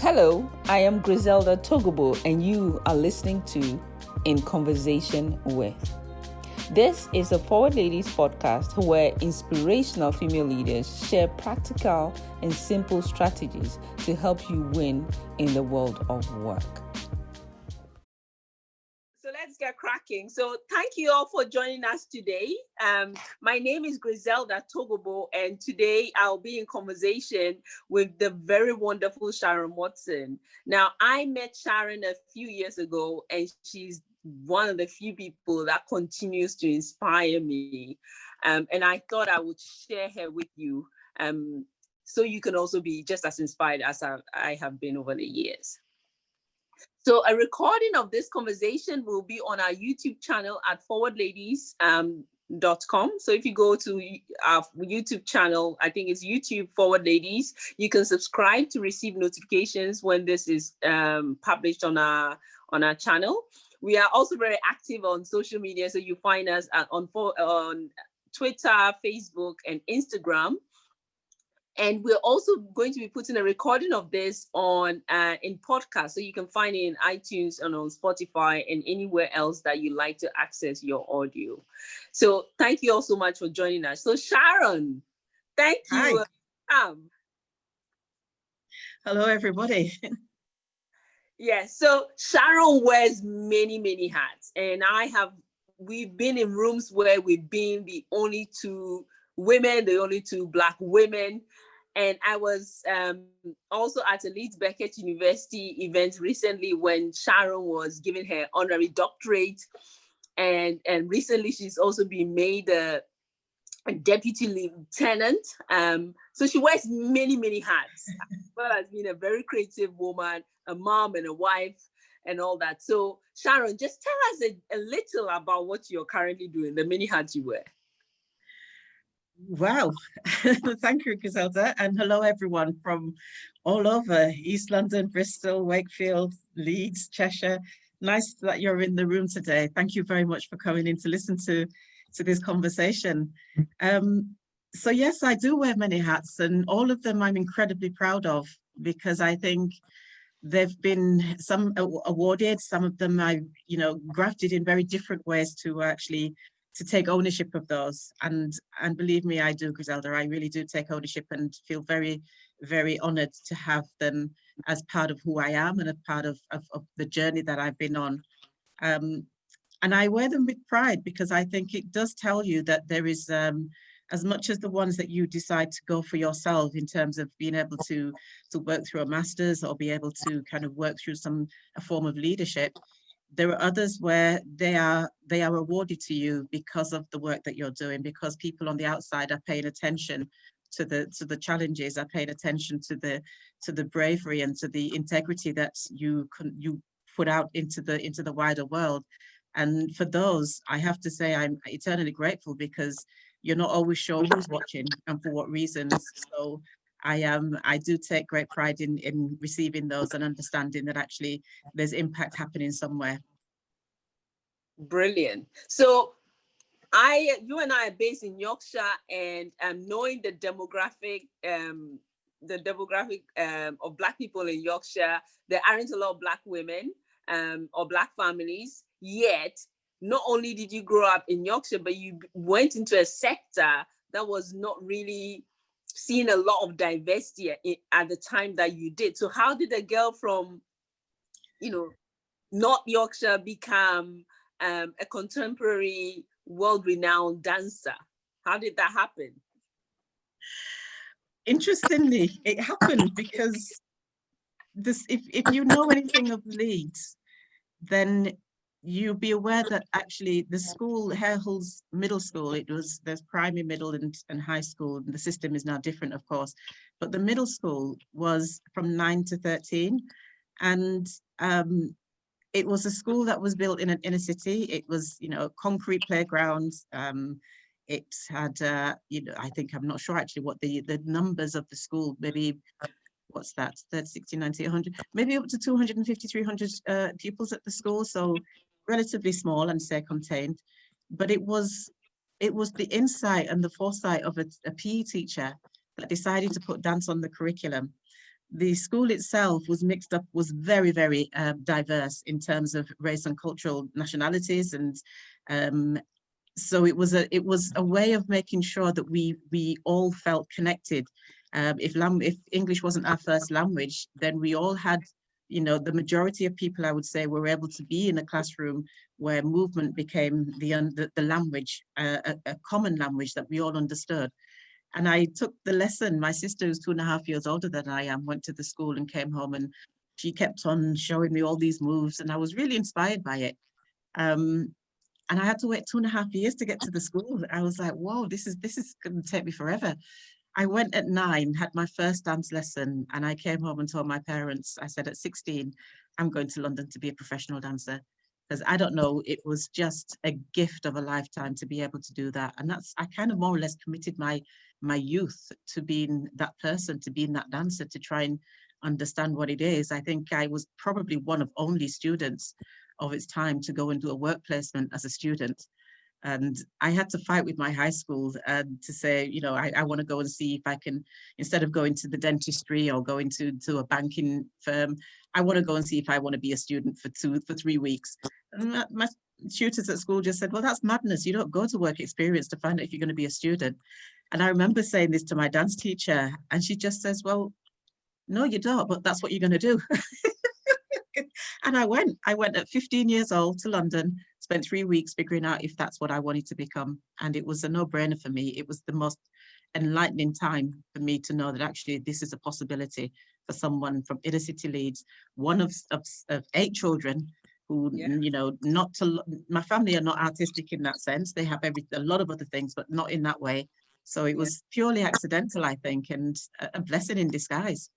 Hello, I am Griselda Togobo, and you are listening to In Conversation with. This is a Forward Ladies podcast where inspirational female leaders share practical and simple strategies to help you win in the world of work. Cracking. So thank you all for joining us today. Um, my name is Griselda Togobo, and today I'll be in conversation with the very wonderful Sharon Watson. Now, I met Sharon a few years ago, and she's one of the few people that continues to inspire me. Um, and I thought I would share her with you um, so you can also be just as inspired as I, I have been over the years. So a recording of this conversation will be on our YouTube channel at Forward Ladies. Um, so if you go to our youtube channel i think it's youtube forward ladies you can subscribe to receive notifications when this is um, published on our on our channel we are also very active on social media. So you find us on, on Twitter, Facebook, and Instagram. And we're also going to be putting a recording of this on uh, in podcast, so you can find it in iTunes and on Spotify and anywhere else that you like to access your audio. So thank you all so much for joining us. So Sharon, thank you. Hi. Um, Hello, everybody. Yes. So Sharon wears many, many hats. And I have, we've been in rooms where we've been the only two women, the only two Black women. And I was um, also at a Leeds Beckett University event recently when Sharon was given her honorary doctorate. And, and recently she's also been made a, a deputy lieutenant. Um, so she wears many, many hats, as well as being a very creative woman, a mom and a wife and all that. So Sharon, just tell us a, a little about what you're currently doing, the many hats you wear. Wow, thank you, Griselda, and hello everyone from all over East London, Bristol, Wakefield, Leeds, Cheshire. Nice that you're in the room today. Thank you very much for coming in to listen to, to this conversation. Um, so yes, I do wear many hats and all of them I'm incredibly proud of because I think they've been some awarded, some of them I, you know, grafted in very different ways to actually to take ownership of those. And and believe me, I do, Griselda, I really do take ownership and feel very, very honored to have them as part of who I am and a part of, of, of the journey that I've been on. Um, and I wear them with pride because I think it does tell you that there is um, as much as the ones that you decide to go for yourself in terms of being able to to work through a master's or be able to kind of work through some a form of leadership there are others where they are they are awarded to you because of the work that you're doing because people on the outside are paying attention to the to the challenges are paying attention to the to the bravery and to the integrity that you can you put out into the into the wider world and for those i have to say i'm eternally grateful because you're not always sure who's watching and for what reasons. So I am um, I do take great pride in in receiving those and understanding that actually there's impact happening somewhere. Brilliant. So I you and I are based in Yorkshire and um, knowing the demographic um the demographic um, of black people in Yorkshire, there aren't a lot of black women um, or black families yet not only did you grow up in Yorkshire, but you went into a sector that was not really seeing a lot of diversity at the time that you did. So how did a girl from, you know, North Yorkshire become um, a contemporary world-renowned dancer? How did that happen? Interestingly, it happened because this if, if you know anything of Leeds, then you'll be aware that actually the school, Harehills Middle School, it was, there's primary, middle and, and high school, and the system is now different, of course, but the middle school was from 9 to 13, and um, it was a school that was built in an inner city. It was, you know, concrete playgrounds. Um, it had, uh, you know, I think I'm not sure actually what the the numbers of the school, maybe what's that, 30, 60, 90, 100, maybe up to 250, 300 uh, pupils at the school. So relatively small and say contained, but it was it was the insight and the foresight of a, a PE teacher that decided to put dance on the curriculum. the school itself was mixed up, was very, very um, diverse in terms of race and cultural nationalities. And um, so it was a it was a way of making sure that we we all felt connected. Um, if, if English wasn't our first language, then we all had you know, the majority of people, I would say, were able to be in a classroom where movement became the, the, the language, uh, a, a, common language that we all understood. And I took the lesson, my sister who's two and a half years older than I am, went to the school and came home and she kept on showing me all these moves and I was really inspired by it. Um, and I had to wait two and a half years to get to the school. I was like, whoa, this is this is going to take me forever. I went at nine, had my first dance lesson, and I came home and told my parents, I said, at 16, I'm going to London to be a professional dancer. Because I don't know, it was just a gift of a lifetime to be able to do that. And that's, I kind of more or less committed my my youth to being that person, to being that dancer, to try and understand what it is. I think I was probably one of only students of its time to go and do a work placement as a student. And I had to fight with my high school and to say, you know, I, I want to go and see if I can, instead of going to the dentistry or going to, to a banking firm, I want to go and see if I want to be a student for two, for three weeks. My, my tutors at school just said, well, that's madness. You don't go to work experience to find out if you're going to be a student. And I remember saying this to my dance teacher and she just says, well, no, you don't, but that's what you're going to do. and I went, I went at 15 years old to London spent three weeks figuring out if that's what I wanted to become. And it was a no brainer for me. It was the most enlightening time for me to know that actually this is a possibility for someone from inner city Leeds, one of, of, of eight children who, yeah. you know, not to, my family are not artistic in that sense. They have every, a lot of other things, but not in that way. So it was purely accidental, I think, and a blessing in disguise.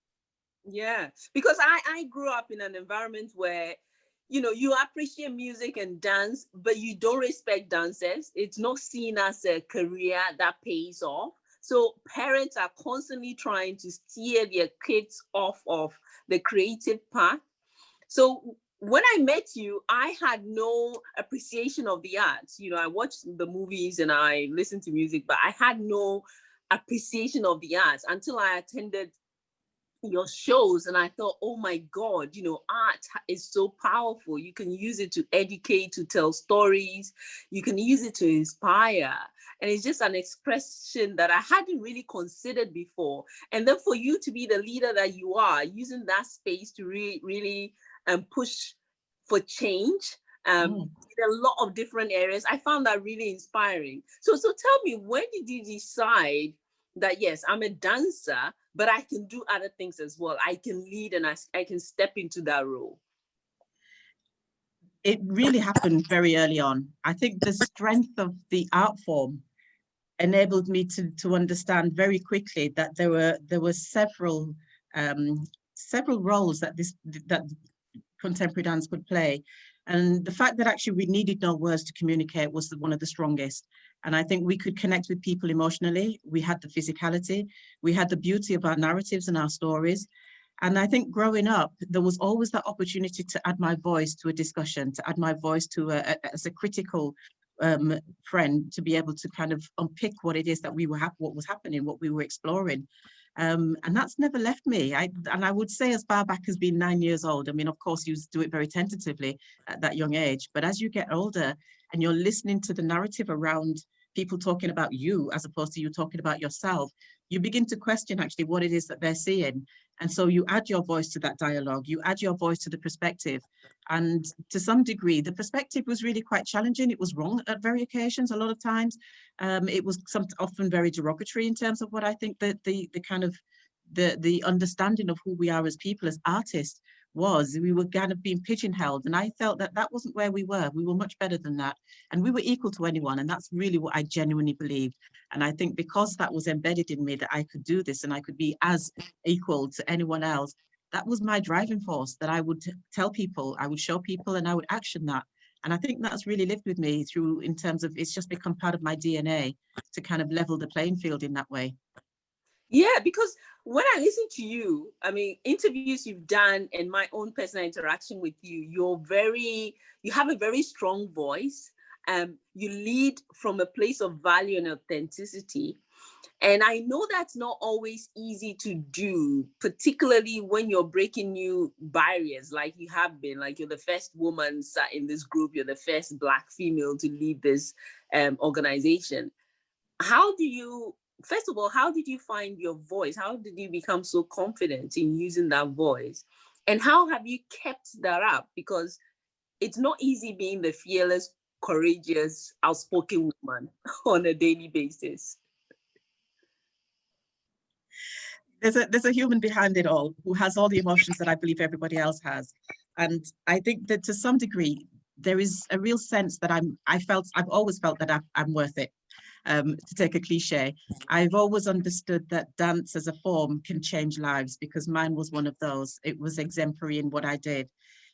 Yeah, because I, I grew up in an environment where you know you appreciate music and dance but you don't respect dancers. It's not seen as a career that pays off. So parents are constantly trying to steer their kids off of the creative path. So when i met you i had no appreciation of the arts. You know i watched the movies and i listened to music but i had no appreciation of the arts until i attended your shows and I thought, oh my God, you know, art is so powerful. You can use it to educate, to tell stories, you can use it to inspire. And it's just an expression that I hadn't really considered before. And then for you to be the leader that you are, using that space to really, really um, push for change um, mm. in a lot of different areas, I found that really inspiring. So, so tell me, when did you decide that yes, I'm a dancer, but I can do other things as well. I can lead and I, I can step into that role. It really happened very early on. I think the strength of the art form enabled me to, to understand very quickly that there were there were several um, several roles that this that contemporary dance could play. And the fact that actually we needed no words to communicate was one of the strongest. And I think we could connect with people emotionally. We had the physicality, we had the beauty of our narratives and our stories. And I think growing up, there was always that opportunity to add my voice to a discussion, to add my voice to a, a as a critical um, friend, to be able to kind of unpick what it is that we were have, what was happening, what we were exploring. Um, and that's never left me. I, and I would say as far back as being nine years old. I mean, of course, you do it very tentatively at that young age, but as you get older, and you're listening to the narrative around people talking about you as opposed to you talking about yourself, you begin to question actually what it is that they're seeing. And so you add your voice to that dialogue, you add your voice to the perspective. And to some degree, the perspective was really quite challenging. It was wrong at very occasions, a lot of times. Um, it was some, often very derogatory in terms of what I think that the, the kind of the, the understanding of who we are as people, as artists, was we were kind of being pigeonholed and i felt that that wasn't where we were. We were much better than that and we were equal to anyone and that's really what i genuinely believed. And i think because that was embedded in me that i could do this and i could be as equal to anyone else that was my driving force that i would tell people i would show people and i would action that. And i think that's really lived with me through in terms of it's just become part of my dna to kind of level the playing field in that way yeah, because when I listen to you, I mean, interviews you've done and my own personal interaction with you, you're very, you have a very strong voice. Um, you lead from a place of value and authenticity. And I know that's not always easy to do, particularly when you're breaking new barriers like you have been. Like you're the first woman sat in this group, you're the first Black female to lead this um, organization. How do you, first of all, how did you find your voice? How did you become so confident in using that voice? And how have you kept that up? Because it's not easy being the fearless, courageous, outspoken woman on a daily basis. There's a there's a human behind it all who has all the emotions that I believe everybody else has. And I think that to some degree, there is a real sense that I'm I felt I've always felt that I, I'm worth it. Um, to take a cliche, I've always understood that dance as a form can change lives because mine was one of those. It was exemplary in what I did.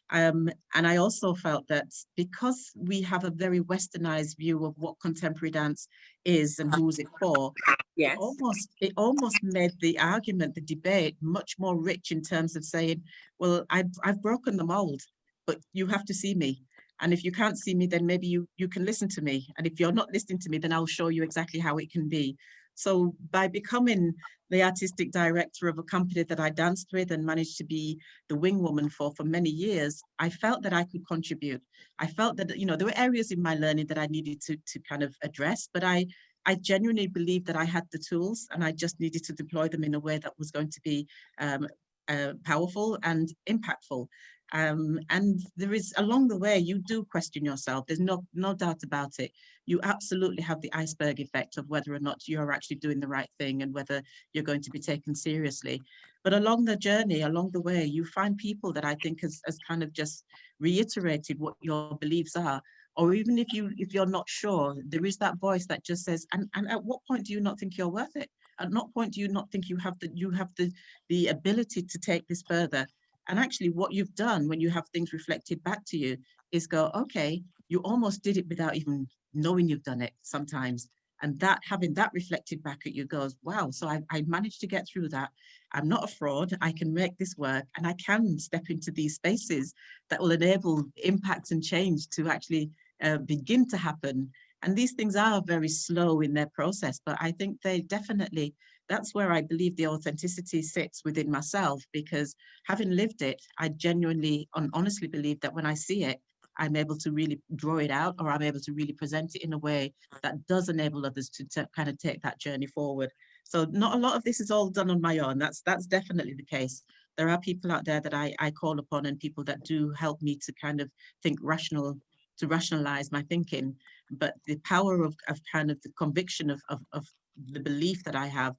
Um, and I also felt that because we have a very westernized view of what contemporary dance is and who's it for, yes. it almost it almost made the argument, the debate, much more rich in terms of saying, well, I've, I've broken the mold, but you have to see me. And if you can't see me, then maybe you you can listen to me. And if you're not listening to me, then I'll show you exactly how it can be. So by becoming the artistic director of a company that I danced with and managed to be the wing woman for for many years, I felt that I could contribute. I felt that, you know, there were areas in my learning that I needed to, to kind of address, but I, I genuinely believed that I had the tools and I just needed to deploy them in a way that was going to be um, uh, powerful and impactful. Um, and there is along the way, you do question yourself. There's no, no doubt about it. You absolutely have the iceberg effect of whether or not you're actually doing the right thing and whether you're going to be taken seriously. But along the journey, along the way, you find people that I think has, has kind of just reiterated what your beliefs are. Or even if you if you're not sure, there is that voice that just says, and, and at what point do you not think you're worth it? At what point do you not think you have the you have the the ability to take this further? And actually what you've done when you have things reflected back to you is go, okay, you almost did it without even knowing you've done it sometimes. And that having that reflected back at you goes, wow, so I, I managed to get through that. I'm not a fraud. I can make this work and I can step into these spaces that will enable impact and change to actually uh, begin to happen. And these things are very slow in their process, but I think they definitely that's where I believe the authenticity sits within myself because having lived it, I genuinely and honestly believe that when I see it, I'm able to really draw it out or I'm able to really present it in a way that does enable others to, to kind of take that journey forward. So not a lot of this is all done on my own. That's that's definitely the case. There are people out there that I, I call upon and people that do help me to kind of think rational, to rationalize my thinking. But the power of, of kind of the conviction of, of, of the belief that I have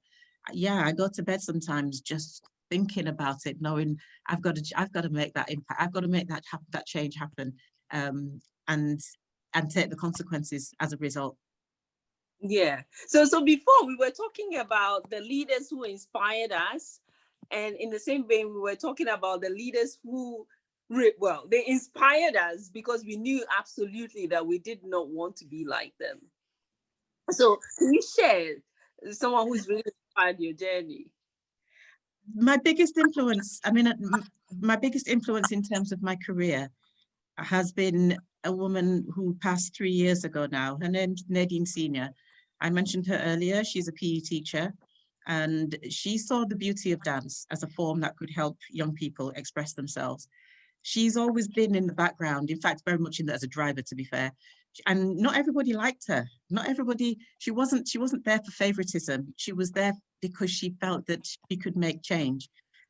yeah, I go to bed sometimes just thinking about it, knowing I've got to, I've got to make that impact. I've got to make that happen, that change happen, um, and and take the consequences as a result. Yeah. So so before we were talking about the leaders who inspired us, and in the same vein, we were talking about the leaders who well they inspired us because we knew absolutely that we did not want to be like them so can you share someone who's really inspired your journey? My biggest influence, I mean, my biggest influence in terms of my career has been a woman who passed three years ago now. Her name's Nadine Senior. I mentioned her earlier. She's a PE teacher and she saw the beauty of dance as a form that could help young people express themselves. She's always been in the background, in fact, very much in there as a driver, to be fair and not everybody liked her. Not everybody she wasn't she wasn't there for favoritism. She was there because she felt that she could make change.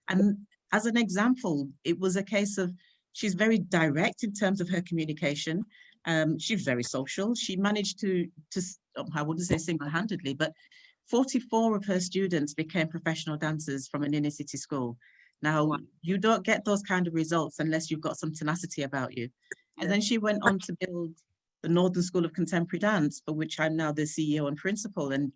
And as an example it was a case of she's very direct in terms of her communication. Um, she's very social. She managed to to oh, i wouldn't say single-handedly but 44 of her students became professional dancers from an inner city school. Now you don't get those kind of results unless you've got some tenacity about you. And then she went on to build the Northern School of Contemporary Dance, for which I'm now the CEO and principal. And,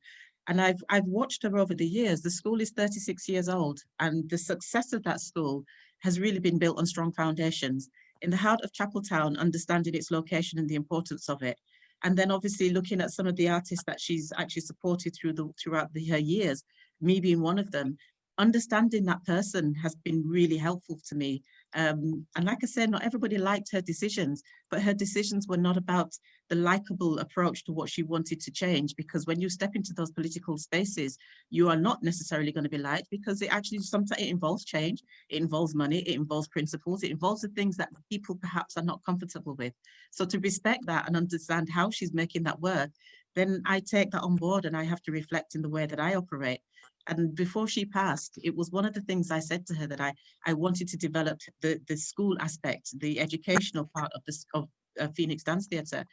and I've, I've watched her over the years. The school is 36 years old, and the success of that school has really been built on strong foundations. In the heart of Chapeltown, understanding its location and the importance of it. And then obviously looking at some of the artists that she's actually supported through the throughout the, her years, me being one of them, understanding that person has been really helpful to me. Um, and like I said, not everybody liked her decisions, but her decisions were not about the likable approach to what she wanted to change. Because when you step into those political spaces, you are not necessarily going to be liked because it actually sometimes it involves change, it involves money, it involves principles, it involves the things that people perhaps are not comfortable with. So to respect that and understand how she's making that work, then I take that on board and I have to reflect in the way that I operate and before she passed, it was one of the things I said to her that I, I wanted to develop the, the school aspect, the educational part of this of uh, Phoenix Dance Theatre.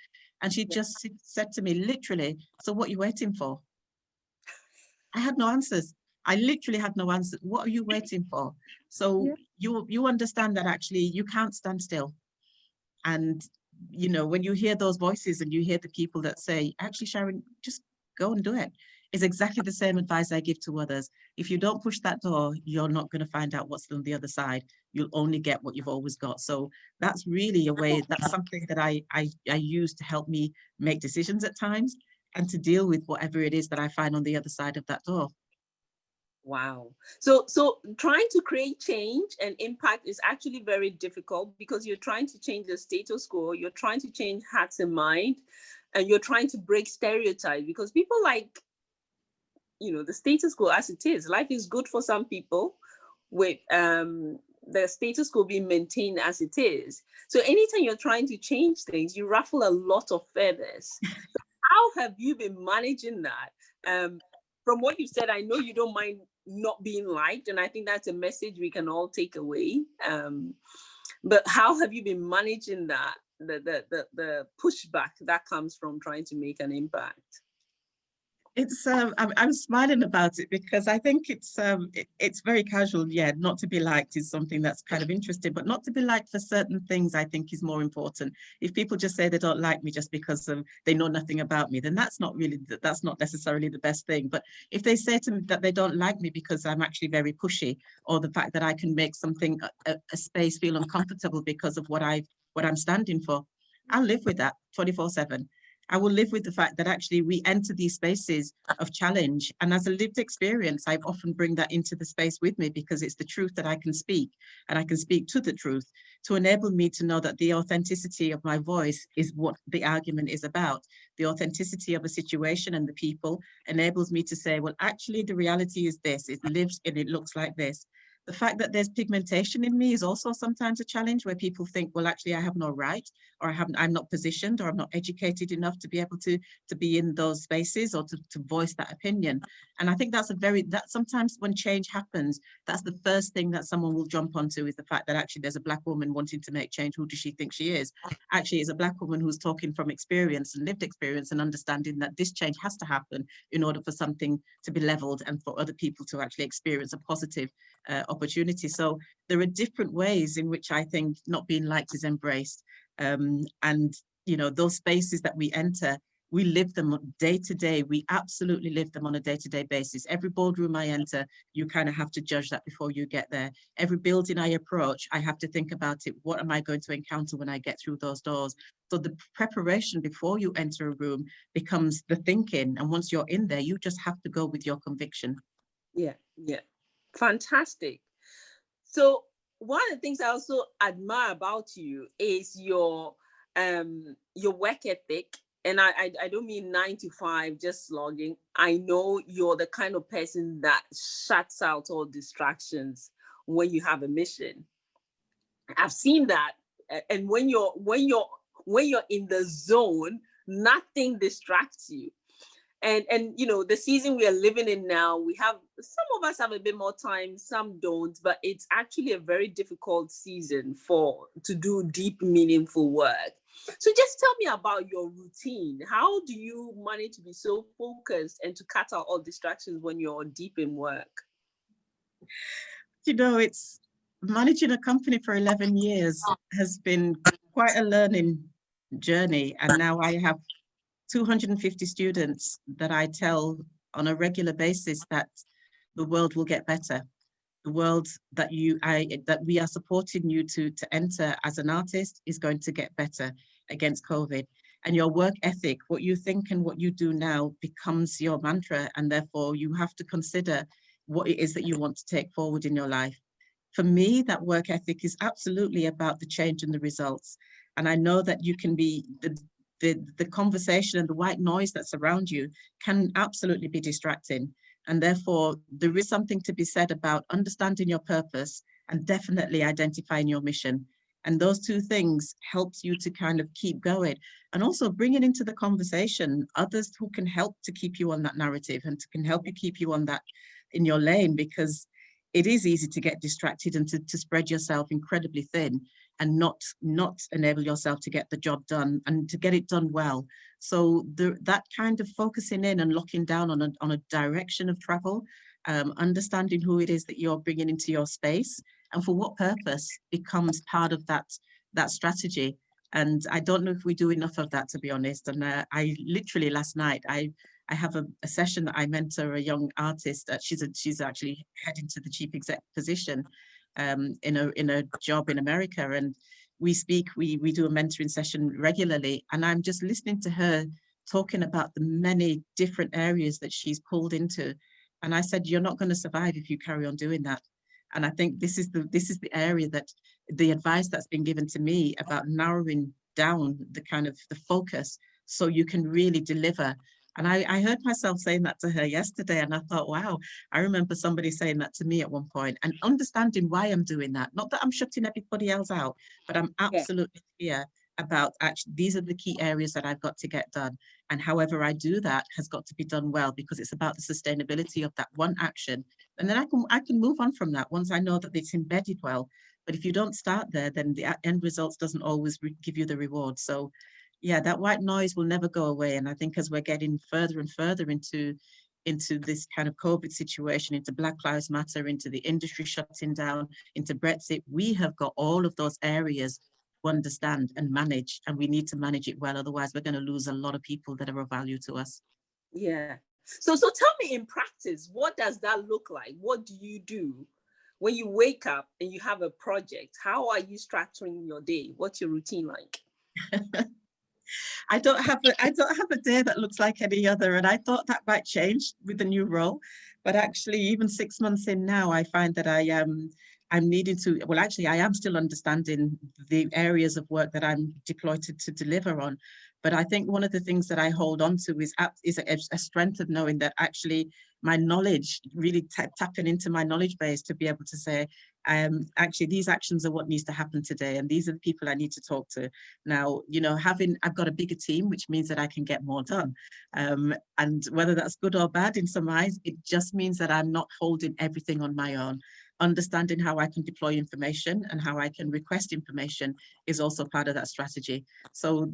And she just said to me, literally, so what are you waiting for? I had no answers. I literally had no answer. What are you waiting for? So yeah. you you understand that actually you can't stand still. And you know, when you hear those voices and you hear the people that say, actually, Sharon, just go and do it is exactly the same advice I give to others. If you don't push that door, you're not going to find out what's on the other side. You'll only get what you've always got. So that's really a way, that's something that I, I, I use to help me make decisions at times and to deal with whatever it is that I find on the other side of that door. Wow. So so trying to create change and impact is actually very difficult because you're trying to change the status quo, you're trying to change hearts and mind, and you're trying to break stereotypes because people like you know the status quo as it is life is good for some people with um the status quo being maintained as it is. So anytime you're trying to change things you ruffle a lot of feathers. So how have you been managing that? Um from what you said i know you don't mind not being liked and i think that's a message we can all take away. Um but how have you been managing that the the the, the pushback that comes from trying to make an impact it's um, I'm, I'm smiling about it because I think it's um, it, it's very casual. Yeah, not to be liked is something that's kind of interesting, but not to be liked for certain things I think is more important. If people just say they don't like me just because they know nothing about me, then that's not really that's not necessarily the best thing. But if they say to me that they don't like me because I'm actually very pushy, or the fact that I can make something a, a space feel uncomfortable because of what I what I'm standing for, I'll live with that 24 seven I will live with the fact that actually we enter these spaces of challenge. And as a lived experience, I often bring that into the space with me because it's the truth that I can speak and I can speak to the truth to enable me to know that the authenticity of my voice is what the argument is about. The authenticity of a situation and the people enables me to say, well, actually the reality is this, it lives and it looks like this. The fact that there's pigmentation in me is also sometimes a challenge where people think, well, actually, I have no right, or I haven't, I'm not positioned, or I'm not educated enough to be able to to be in those spaces or to, to voice that opinion. And I think that's a very that sometimes when change happens, that's the first thing that someone will jump onto is the fact that actually there's a black woman wanting to make change. Who does she think she is? Actually, is a black woman who's talking from experience and lived experience and understanding that this change has to happen in order for something to be leveled and for other people to actually experience a positive uh, opportunity. So there are different ways in which I think not being liked is embraced. Um, and, you know, those spaces that we enter, we live them day to day. We absolutely live them on a day to day basis. Every boardroom I enter, you kind of have to judge that before you get there. Every building I approach, I have to think about it. What am I going to encounter when I get through those doors? So the preparation before you enter a room becomes the thinking. And once you're in there, you just have to go with your conviction. Yeah, yeah. Fantastic. So one of the things I also admire about you is your um your work ethic. And I, I, I don't mean nine to five, just slogging. I know you're the kind of person that shuts out all distractions when you have a mission. I've seen that. And when you're when you're when you're in the zone, nothing distracts you and and you know the season we are living in now we have some of us have a bit more time some don't but it's actually a very difficult season for to do deep meaningful work. So just tell me about your routine. How do you manage to be so focused and to cut out all distractions when you're deep in work? You know it's managing a company for 11 years has been quite a learning journey and now i have 250 students that I tell on a regular basis that the world will get better. The world that you I that we are supporting you to to enter as an artist is going to get better against COVID. And your work ethic, what you think and what you do now becomes your mantra. And therefore you have to consider what it is that you want to take forward in your life. For me, that work ethic is absolutely about the change and the results. And I know that you can be the, the, the conversation and the white noise that's around you can absolutely be distracting. And therefore, there is something to be said about understanding your purpose and definitely identifying your mission. And those two things helps you to kind of keep going and also bringing into the conversation others who can help to keep you on that narrative and can help you keep you on that in your lane because it is easy to get distracted and to, to spread yourself incredibly thin and not not enable yourself to get the job done and to get it done well. So the, that kind of focusing in and locking down on a, on a direction of travel, um, understanding who it is that you're bringing into your space and for what purpose becomes part of that that strategy. And I don't know if we do enough of that, to be honest. And uh, I literally last night, I I have a, a, session that I mentor a young artist. Uh, she's a, she's actually heading to the chief exec position um, in a in a job in America, and we speak. We we do a mentoring session regularly, and I'm just listening to her talking about the many different areas that she's pulled into. And I said, you're not going to survive if you carry on doing that. And I think this is the this is the area that the advice that's been given to me about narrowing down the kind of the focus so you can really deliver and I, I heard myself saying that to her yesterday, and I thought, wow, I remember somebody saying that to me at one point and understanding why I'm doing that. Not that I'm shutting everybody else out, but I'm absolutely yeah. clear about actually these are the key areas that I've got to get done. And however I do that has got to be done well because it's about the sustainability of that one action. And then I can I can move on from that once I know that it's embedded well. But if you don't start there, then the end results doesn't always give you the reward. So yeah, that white noise will never go away. And I think as we're getting further and further into into this kind of COVID situation, into Black Lives Matter, into the industry shutting down, into Brexit, we have got all of those areas to understand and manage, and we need to manage it well. Otherwise, we're going to lose a lot of people that are of value to us. Yeah. So, so tell me in practice, what does that look like? What do you do when you wake up and you have a project? How are you structuring your day? What's your routine like? I don't have a, I don't have a day that looks like any other, and I thought that might change with the new role, but actually, even six months in now, I find that I am. Um, I'm needing to, well, actually, I am still understanding the areas of work that I'm deployed to, to deliver on. But I think one of the things that I hold on to is, is a, a strength of knowing that actually my knowledge, really tapping into my knowledge base to be able to say, um, actually these actions are what needs to happen today and these are the people I need to talk to. Now, you know, having, I've got a bigger team, which means that I can get more done. Um, and whether that's good or bad in some eyes, it just means that I'm not holding everything on my own. Understanding how I can deploy information and how I can request information is also part of that strategy. So,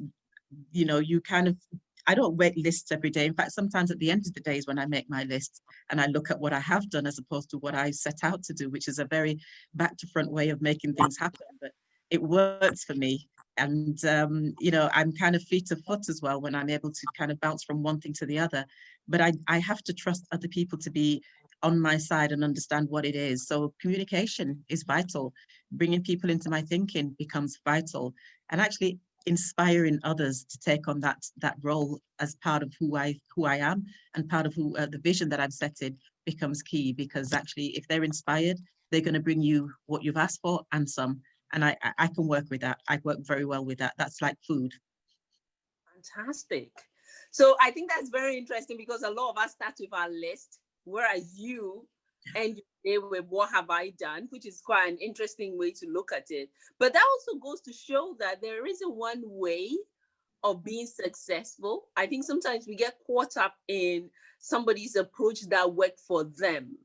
you know, you kind of I don't make lists every day. In fact, sometimes at the end of the day is when I make my lists and I look at what I have done as opposed to what I set out to do, which is a very back to front way of making things happen. But it works for me. And, um, you know, I'm kind of feet of foot as well when I'm able to kind of bounce from one thing to the other. But I, I have to trust other people to be on my side and understand what it is. So communication is vital. Bringing people into my thinking becomes vital. And actually, inspiring others to take on that that role as part of who I who I am and part of who uh, the vision that I've set in becomes key because actually if they're inspired they're going to bring you what you've asked for and some. And I I can work with that. I work very well with that. That's like food. Fantastic. So I think that's very interesting because a lot of us start with our list whereas you and day with what have I done, which is quite an interesting way to look at it. But that also goes to show that there isn't one way of being successful. I think sometimes we get caught up in somebody's approach that worked for them.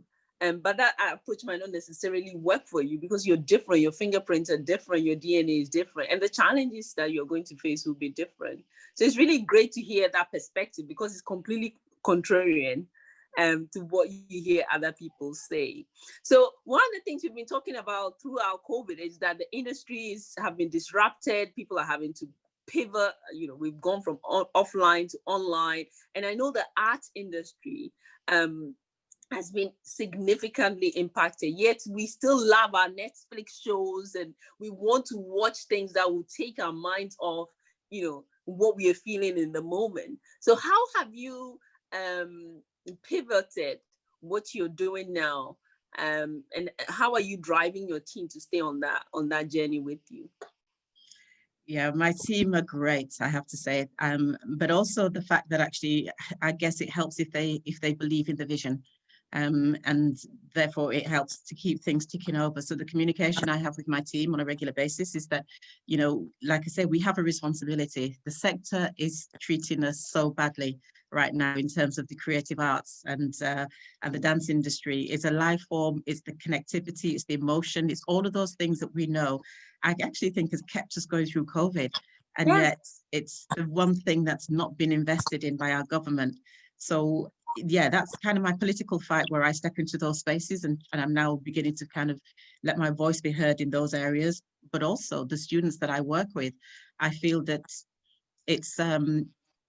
Um, but that approach might not necessarily work for you because you're different, your fingerprints are different, your DNA is different, and the challenges that you're going to face will be different. So it's really great to hear that perspective because it's completely contrarian um, to what you hear other people say. So one of the things we've been talking about throughout COVID is that the industries have been disrupted. People are having to pivot. You know, we've gone from on, offline to online, and I know the art industry um, has been significantly impacted. Yet we still love our Netflix shows, and we want to watch things that will take our minds off. You know what we are feeling in the moment. So how have you um, pivoted what you're doing now, um, and how are you driving your team to stay on that on that journey with you? Yeah, my team are great, I have to say. Um, but also the fact that actually, I guess it helps if they if they believe in the vision. Um, and therefore it helps to keep things ticking over. So the communication I have with my team on a regular basis is that, you know, like I say, we have a responsibility. The sector is treating us so badly right now in terms of the creative arts and uh, and the dance industry. It's a life form, it's the connectivity, it's the emotion, it's all of those things that we know. I actually think has kept us going through COVID. And yes. yet it's the one thing that's not been invested in by our government. So yeah, that's kind of my political fight where I step into those spaces and, and I'm now beginning to kind of let my voice be heard in those areas, but also the students that I work with, I feel that it's um,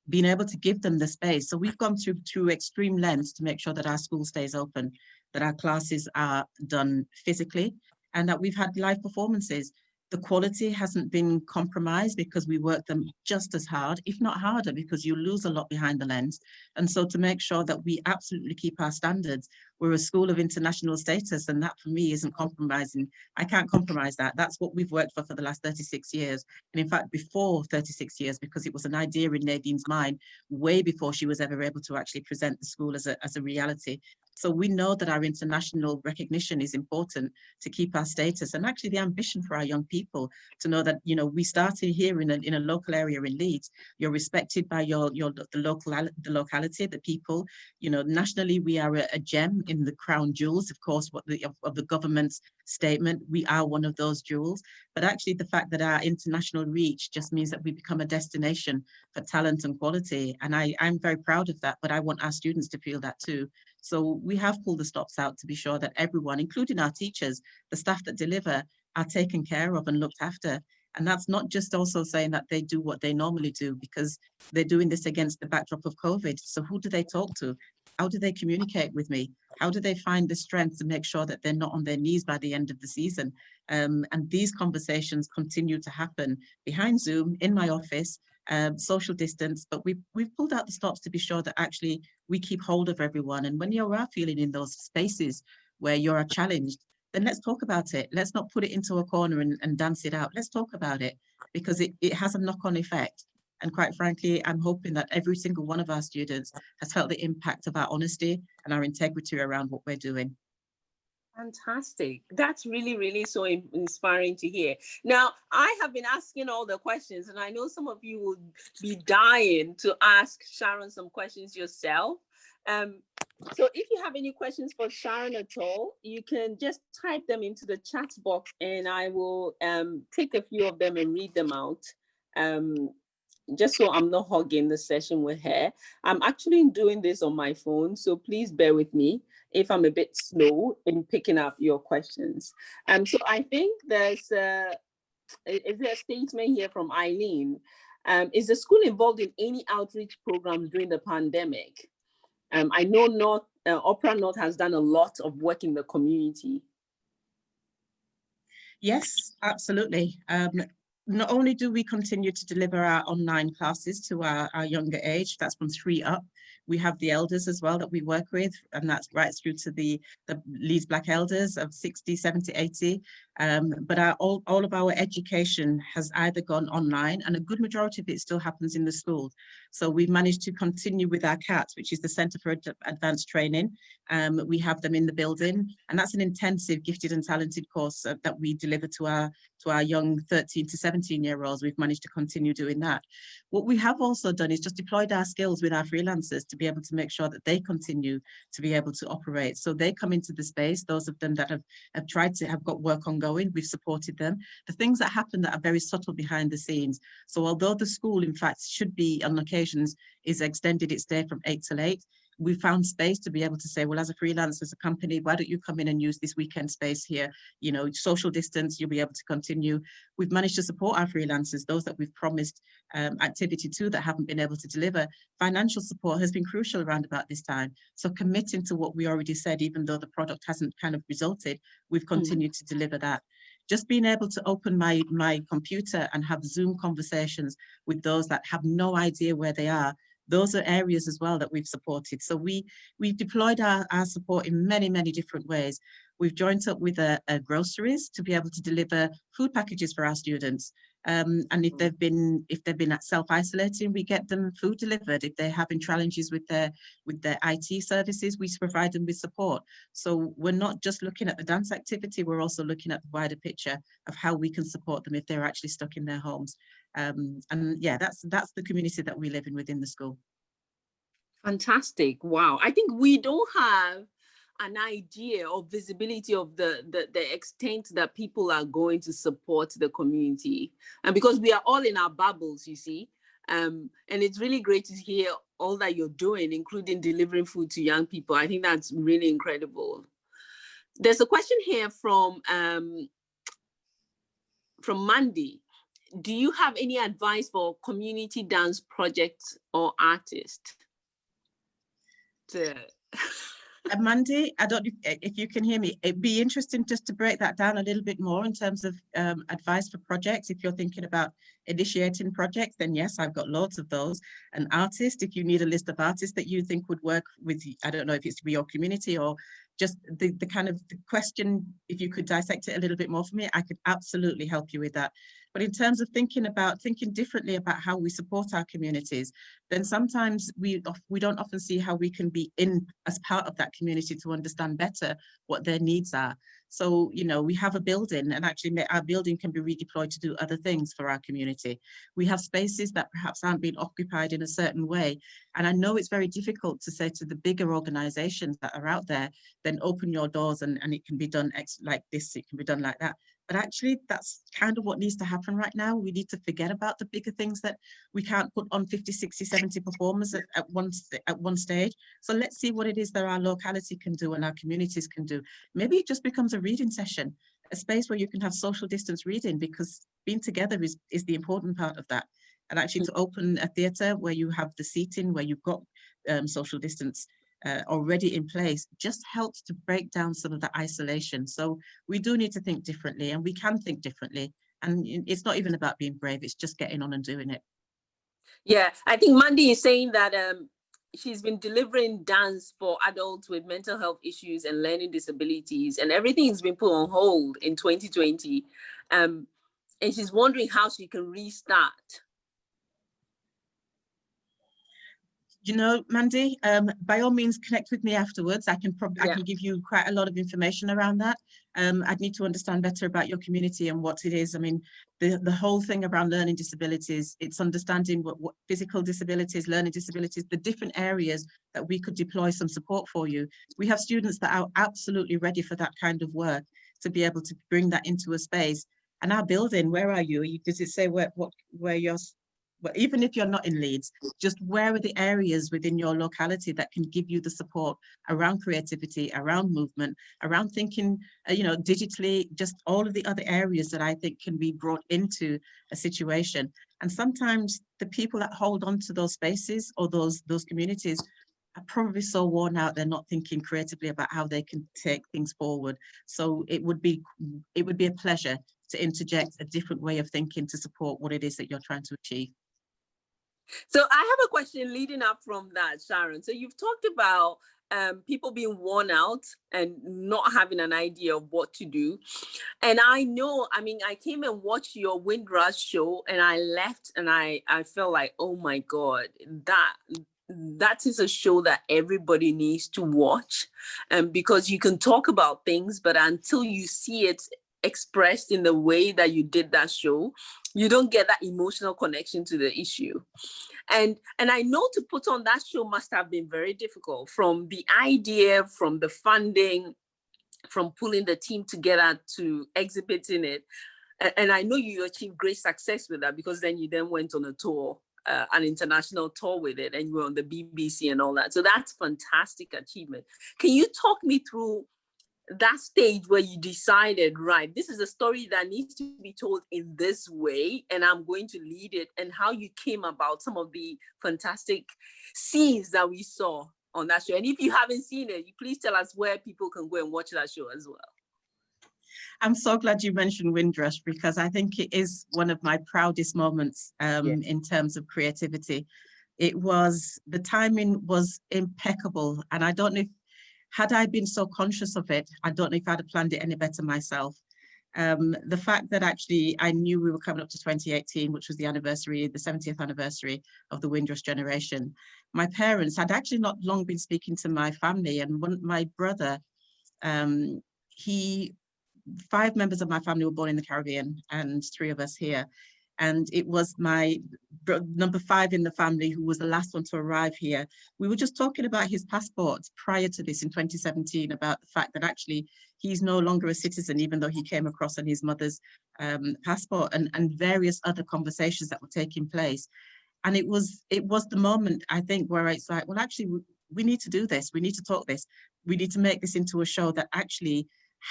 being able to give them the space. So we've gone through through extreme lengths to make sure that our school stays open, that our classes are done physically, and that we've had live performances the quality hasn't been compromised because we work them just as hard, if not harder, because you lose a lot behind the lens. And so to make sure that we absolutely keep our standards, we're a school of international status and that for me isn't compromising. I can't compromise that. That's what we've worked for for the last 36 years. And in fact, before 36 years, because it was an idea in Nadine's mind way before she was ever able to actually present the school as a, as a reality. So we know that our international recognition is important to keep our status and actually the ambition for our young people to know that, you know, we started here in a, in a local area in Leeds, you're respected by your, your the local the locality, the people, you know, nationally we are a, a gem in the crown jewels, of course, what the, of, of the government's statement, we are one of those jewels, but actually the fact that our international reach just means that we become a destination for talent and quality. And I, I'm very proud of that, but I want our students to feel that too. So we have pulled the stops out to be sure that everyone, including our teachers, the staff that deliver, are taken care of and looked after. And that's not just also saying that they do what they normally do because they're doing this against the backdrop of COVID. So who do they talk to? How do they communicate with me? How do they find the strength to make sure that they're not on their knees by the end of the season? Um, and these conversations continue to happen behind Zoom in my office um, social distance, but we've, we've pulled out the stops to be sure that actually we keep hold of everyone. And when you are feeling in those spaces where you're challenged, then let's talk about it. Let's not put it into a corner and, and dance it out. Let's talk about it because it, it has a knock-on effect. And quite frankly, I'm hoping that every single one of our students has felt the impact of our honesty and our integrity around what we're doing. Fantastic. That's really, really so inspiring to hear. Now, I have been asking all the questions, and I know some of you will be dying to ask Sharon some questions yourself. Um, so if you have any questions for Sharon at all, you can just type them into the chat box and I will um, take a few of them and read them out. Um, just so I'm not hogging the session with her. I'm actually doing this on my phone, so please bear with me if I'm a bit slow in picking up your questions. Um, so I think there's a, is there a statement here from Eileen? Um, is the school involved in any outreach program during the pandemic? Um, I know North, uh, Opera North has done a lot of work in the community. Yes, absolutely. Um, not only do we continue to deliver our online classes to our, our younger age, that's from three up, we have the elders as well that we work with, and that's right through to the, the Leeds Black Elders of 60, 70, 80. Um, but our, all, all of our education has either gone online and a good majority of it still happens in the schools. So we've managed to continue with our CATS, which is the Centre for Ad Advanced Training. Um, we have them in the building and that's an intensive gifted and talented course uh, that we deliver to our to our young 13 to 17 year olds. We've managed to continue doing that. What we have also done is just deployed our skills with our freelancers to be able to make sure that they continue to be able to operate. So they come into the space, those of them that have, have tried to have got work ongoing, we've supported them. The things that happen that are very subtle behind the scenes. So although the school, in fact, should be on occasions is extended its day from eight till eight, we found space to be able to say, well, as a freelancer, as a company, why don't you come in and use this weekend space here? You know, social distance, you'll be able to continue. We've managed to support our freelancers, those that we've promised um, activity to that haven't been able to deliver. Financial support has been crucial around about this time. So committing to what we already said, even though the product hasn't kind of resulted, we've hmm. continued mm. to deliver that just being able to open my my computer and have zoom conversations with those that have no idea where they are those are areas as well that we've supported. So we, we've deployed our, our support in many, many different ways. We've joined up with a, groceries to be able to deliver food packages for our students. Um, and if they've been if they've been at self-isolating, we get them food delivered. If they're having challenges with their with their IT services, we provide them with support. So we're not just looking at the dance activity, we're also looking at the wider picture of how we can support them if they're actually stuck in their homes. Um, and yeah, that's that's the community that we live in within the school. Fantastic. Wow. I think we don't have an idea or visibility of the, the, the extent that people are going to support the community. And because we are all in our bubbles, you see, um, and it's really great to hear all that you're doing, including delivering food to young people. I think that's really incredible. There's a question here from um, from Mandy. Do you have any advice for community dance projects or artists? To... Mandy, I don't if, you can hear me. It'd be interesting just to break that down a little bit more in terms of um, advice for projects. If you're thinking about initiating projects, then yes, I've got loads of those. An artist, if you need a list of artists that you think would work with, I don't know if it's your community or just the, the kind of the question, if you could dissect it a little bit more for me, I could absolutely help you with that. But in terms of thinking about thinking differently about how we support our communities, then sometimes we we don't often see how we can be in as part of that community to understand better what their needs are. So, you know, we have a building and actually our building can be redeployed to do other things for our community. We have spaces that perhaps aren't being occupied in a certain way. And I know it's very difficult to say to the bigger organizations that are out there, then open your doors and, and it can be done like this, it can be done like that. But actually, that's kind of what needs to happen right now. We need to forget about the bigger things that we can't put on 50, 60, 70 performers at, at, one, at one stage. So let's see what it is that our locality can do and our communities can do. Maybe it just becomes a reading session, a space where you can have social distance reading because being together is, is the important part of that. And actually to open a theatre where you have the seating, where you've got um, social distance uh, already in place just helps to break down some of the isolation. So we do need to think differently and we can think differently. And it's not even about being brave, it's just getting on and doing it. Yeah, I think Mandy is saying that um, she's been delivering dance for adults with mental health issues and learning disabilities, and everything has been put on hold in 2020. Um, and she's wondering how she can restart you know, Mandy, um, by all means, connect with me afterwards. I can probably yeah. I can give you quite a lot of information around that. Um, I'd need to understand better about your community and what it is. I mean, the, the whole thing around learning disabilities, it's understanding what, what physical disabilities, learning disabilities, the different areas that we could deploy some support for you. We have students that are absolutely ready for that kind of work to be able to bring that into a space. And our building, where are you? Does it say where what where you're well, even if you're not in Leeds, just where are the areas within your locality that can give you the support around creativity, around movement, around thinking, uh, you know, digitally, just all of the other areas that I think can be brought into a situation. And sometimes the people that hold on to those spaces or those those communities are probably so worn out they're not thinking creatively about how they can take things forward so it would be it would be a pleasure to interject a different way of thinking to support what it is that you're trying to achieve so I have a question leading up from that, Sharon. So you've talked about um, people being worn out and not having an idea of what to do. And I know, I mean, I came and watched your Windrush show and I left and I, I felt like, oh my God, that that is a show that everybody needs to watch and um, because you can talk about things but until you see it expressed in the way that you did that show you don't get that emotional connection to the issue. And and i know to put on that show must have been very difficult from the idea from the funding from pulling the team together to exhibiting it. And, and i know you achieved great success with that because then you then went on a tour uh, an international tour with it and you were on the bbc and all that. So that's fantastic achievement. Can you talk me through that stage where you decided, right, this is a story that needs to be told in this way, and I'm going to lead it, and how you came about some of the fantastic scenes that we saw on that show. And if you haven't seen it, please tell us where people can go and watch that show as well. I'm so glad you mentioned Windrush because I think it is one of my proudest moments um, in terms of creativity. It was, the timing was impeccable. And I don't know if, had I been so conscious of it, I don't know if I'd have planned it any better myself. Um, the fact that actually I knew we were coming up to 2018, which was the anniversary, the 70th anniversary of the Windrush generation. My parents had actually not long been speaking to my family and one, my brother, um, he, five members of my family were born in the Caribbean and three of us here and it was my number five in the family who was the last one to arrive here. We were just talking about his passport prior to this in 2017 about the fact that actually he's no longer a citizen, even though he came across on his mother's um, passport and, and various other conversations that were taking place. And it was it was the moment, I think, where it's like, well, actually, we, we need to do this. We need to talk this. We need to make this into a show that actually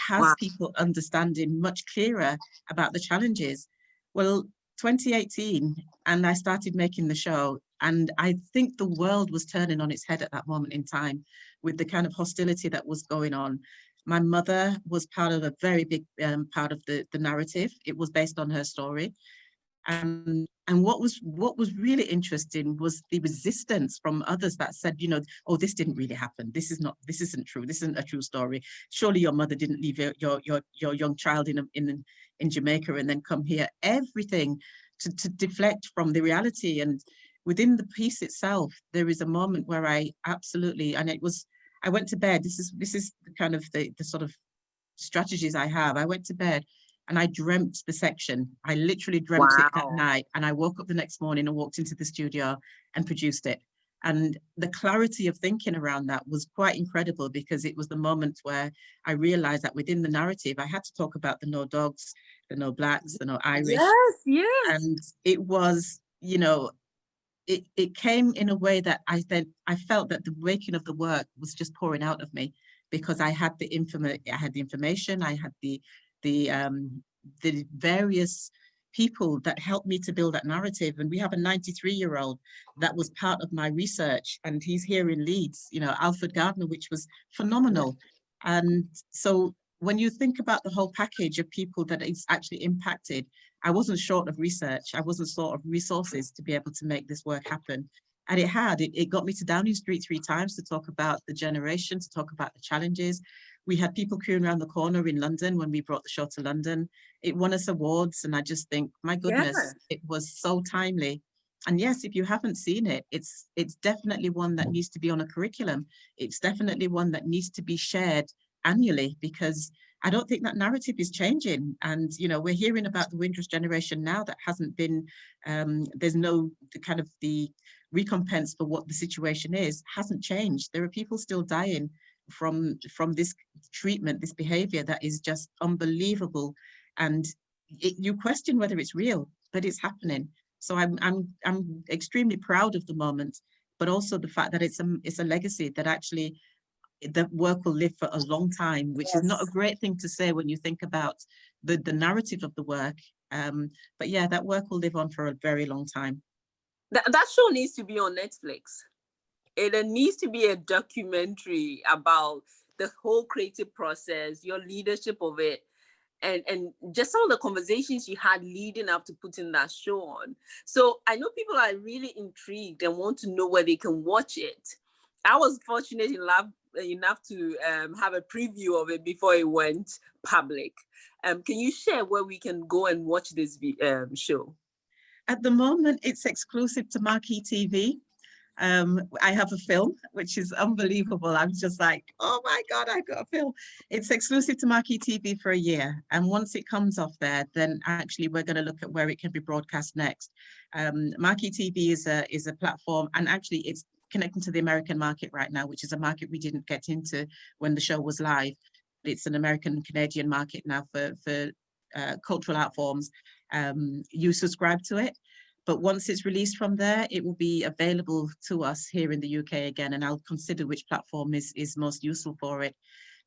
has wow. people understanding much clearer about the challenges. Well, 2018 and I started making the show and I think the world was turning on its head at that moment in time with the kind of hostility that was going on. My mother was part of a very big um, part of the, the narrative. It was based on her story. And, and what was what was really interesting was the resistance from others that said, you know, oh, this didn't really happen. This is not, this isn't true. This isn't a true story. Surely your mother didn't leave your your your, your young child in, a, in in Jamaica and then come here. Everything to, to deflect from the reality. And within the piece itself, there is a moment where I absolutely, and it was, I went to bed. This is this is the kind of the, the sort of strategies I have. I went to bed and I dreamt the section. I literally dreamt wow. it that night. And I woke up the next morning and walked into the studio and produced it. And the clarity of thinking around that was quite incredible because it was the moment where I realized that within the narrative, I had to talk about the no dogs, the no blacks, the no Irish. Yes, yes. And it was, you know, it, it came in a way that I then I felt that the waking of the work was just pouring out of me because I had the informa- I had the information, I had the the um the various people that helped me to build that narrative. And we have a 93 year old that was part of my research and he's here in Leeds, you know, Alford Gardner, which was phenomenal. And so when you think about the whole package of people that is actually impacted, I wasn't short of research. I wasn't short of resources to be able to make this work happen. And it had, it, it got me to Downing Street three times to talk about the generation, to talk about the challenges, we had people queuing around the corner in London when we brought the show to London. It won us awards, and I just think, my goodness, yeah. it was so timely. And yes, if you haven't seen it, it's it's definitely one that needs to be on a curriculum. It's definitely one that needs to be shared annually because I don't think that narrative is changing. And you know, we're hearing about the Windrush generation now that hasn't been. Um, there's no the kind of the recompense for what the situation is hasn't changed. There are people still dying from from this treatment, this behavior that is just unbelievable. And it, you question whether it's real, but it's happening. So I'm I'm I'm extremely proud of the moment, but also the fact that it's a it's a legacy that actually the work will live for a long time, which yes. is not a great thing to say when you think about the the narrative of the work. Um, but yeah, that work will live on for a very long time. That, that show needs to be on Netflix it, there needs to be a documentary about the whole creative process, your leadership of it, and and just some of the conversations you had leading up to putting that show on. So I know people are really intrigued and want to know where they can watch it. I was fortunate enough enough to um, have a preview of it before it went public. Um, can you share where we can go and watch this um, show? At the moment, it's exclusive to Marquee TV. Um, I have a film, which is unbelievable. I'm just like, oh my God, I got a film. It's exclusive to Marquee TV for a year. And once it comes off there, then actually we're going to look at where it can be broadcast next. Um, Marquee TV is a, is a platform and actually it's connecting to the American market right now, which is a market we didn't get into when the show was live. It's an American Canadian market now for, for uh, cultural art forms. Um, you subscribe to it but once it's released from there, it will be available to us here in the UK again, and I'll consider which platform is, is most useful for it.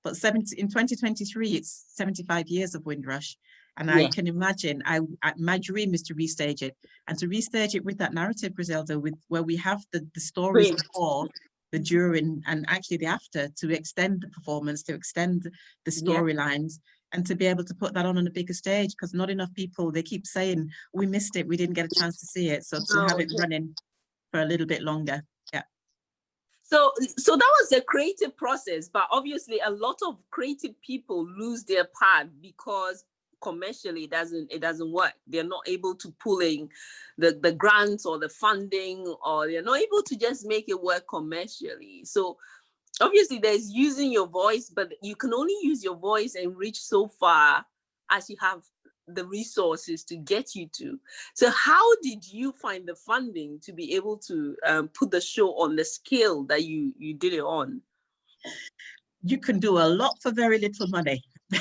But 70, in 2023, it's 75 years of Windrush. And yeah. I can imagine, I, my dream is to restage it and to restage it with that narrative, Griselda, with where we have the, the stories Great. before, the during, and actually the after to extend the performance, to extend the storylines. And to be able to put that on on a bigger stage because not enough people they keep saying we missed it we didn't get a chance to see it so to oh, have it running for a little bit longer. Yeah. So, so that was the creative process, but obviously a lot of creative people lose their path because commercially it doesn't it doesn't work they're not able to pull in the the grants or the funding or they're not able to just make it work commercially so obviously there's using your voice but you can only use your voice and reach so far as you have the resources to get you to. So how did you find the funding to be able to um, put the show on the scale that you you did it on? You can do a lot for very little money.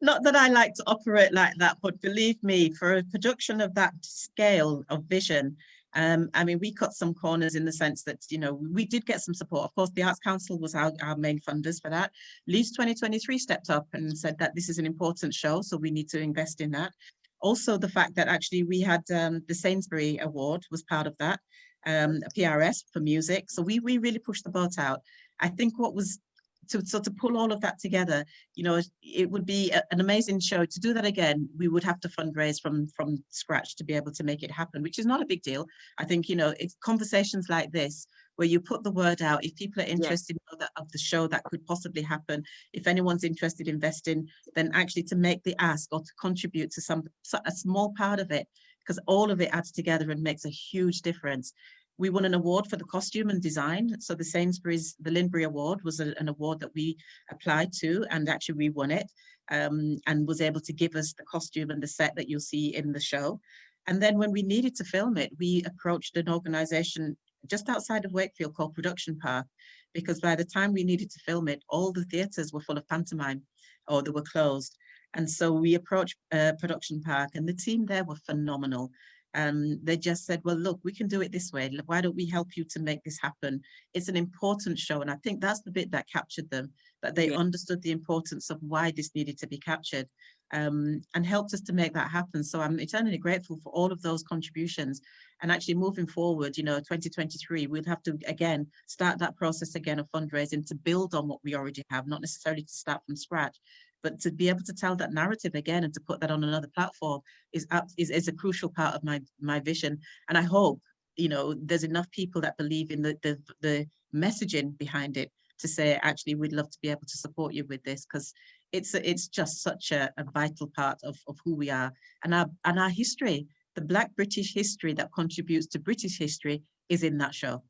Not that I like to operate like that, but believe me, for a production of that scale of vision, um, I mean, we cut some corners in the sense that, you know, we did get some support. Of course, the Arts Council was our, our main funders for that. Leeds 2023 stepped up and said that this is an important show, so we need to invest in that. Also, the fact that actually we had um, the Sainsbury Award was part of that, um, PRS for music. So we, we really pushed the boat out. I think what was to so to pull all of that together you know it would be a, an amazing show. To do that again we would have to fundraise from from scratch to be able to make it happen which is not a big deal. I think you know it's conversations like this where you put the word out. If people are interested yeah. in of the show that could possibly happen if anyone's interested in investing then actually to make the ask or to contribute to some a small part of it because all of it adds together and makes a huge difference we won an award for the costume and design. So the Sainsbury's, the Linbury Award was a, an award that we applied to and actually we won it um, and was able to give us the costume and the set that you'll see in the show. And then when we needed to film it, we approached an organization just outside of Wakefield called Production Park, because by the time we needed to film it, all the theatres were full of pantomime or they were closed. And so we approached uh, Production Park and the team there were phenomenal um, they just said, well, look, we can do it this way. Why don't we help you to make this happen? It's an important show. And I think that's the bit that captured them, that they yeah. understood the importance of why this needed to be captured um, and helped us to make that happen. So I'm eternally grateful for all of those contributions. And actually moving forward, you know, 2023, we'll have to, again, start that process again of fundraising to build on what we already have, not necessarily to start from scratch, but to be able to tell that narrative again and to put that on another platform is is, is a crucial part of my my vision. And i hope you know there's enough people that believe in the the, the messaging behind it to say actually we'd love to be able to support you with this because it's it's just such a, a vital part of, of who we are. And our and our history the black british history that contributes to british history is in that show.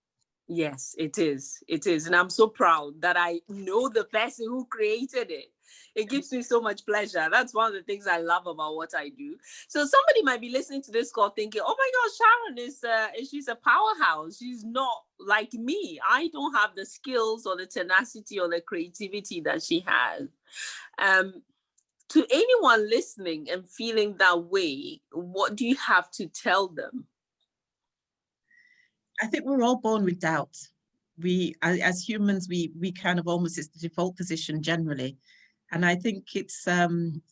Yes it is. It is. And i'm so proud that i know the person who created it it gives me so much pleasure. That's one of the things I love about what I do. So somebody might be listening to this call thinking, "Oh my gosh, Sharon is uh, she's a powerhouse. She's not like me. I don't have the skills or the tenacity or the creativity that she has." Um, to anyone listening and feeling that way, what do you have to tell them? I think we're all born with doubt. We, as humans, we we kind of almost it's the default position generally and I think it's um,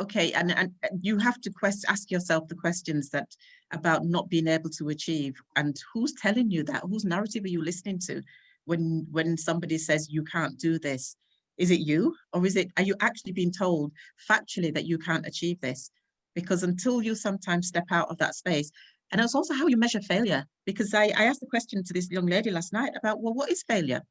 okay. And, and you have to quest, ask yourself the questions that about not being able to achieve and who's telling you that? Whose narrative are you listening to when when somebody says you can't do this? Is it you or is it, are you actually being told factually that you can't achieve this? Because until you sometimes step out of that space, and it's also how you measure failure. Because I, I asked the question to this young lady last night about, well, what is failure?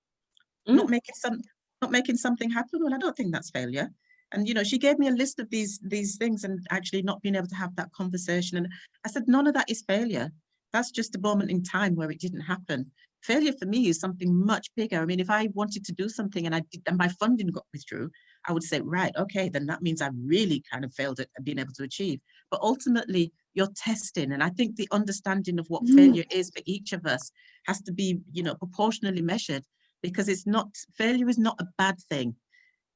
Mm. Not making some not making something happen well i don't think that's failure. And you know she gave me a list of these these things and actually not being able to have that conversation. And i said none of that is failure. That's just a moment in time where it didn't happen. Failure for me is something much bigger. I mean if i wanted to do something and i did and my funding got withdrew i would say right okay then that means i really kind of failed at being able to achieve. But ultimately you're testing. And i think the understanding of what mm. failure is for each of us has to be you know proportionally measured because it's not failure is not a bad thing.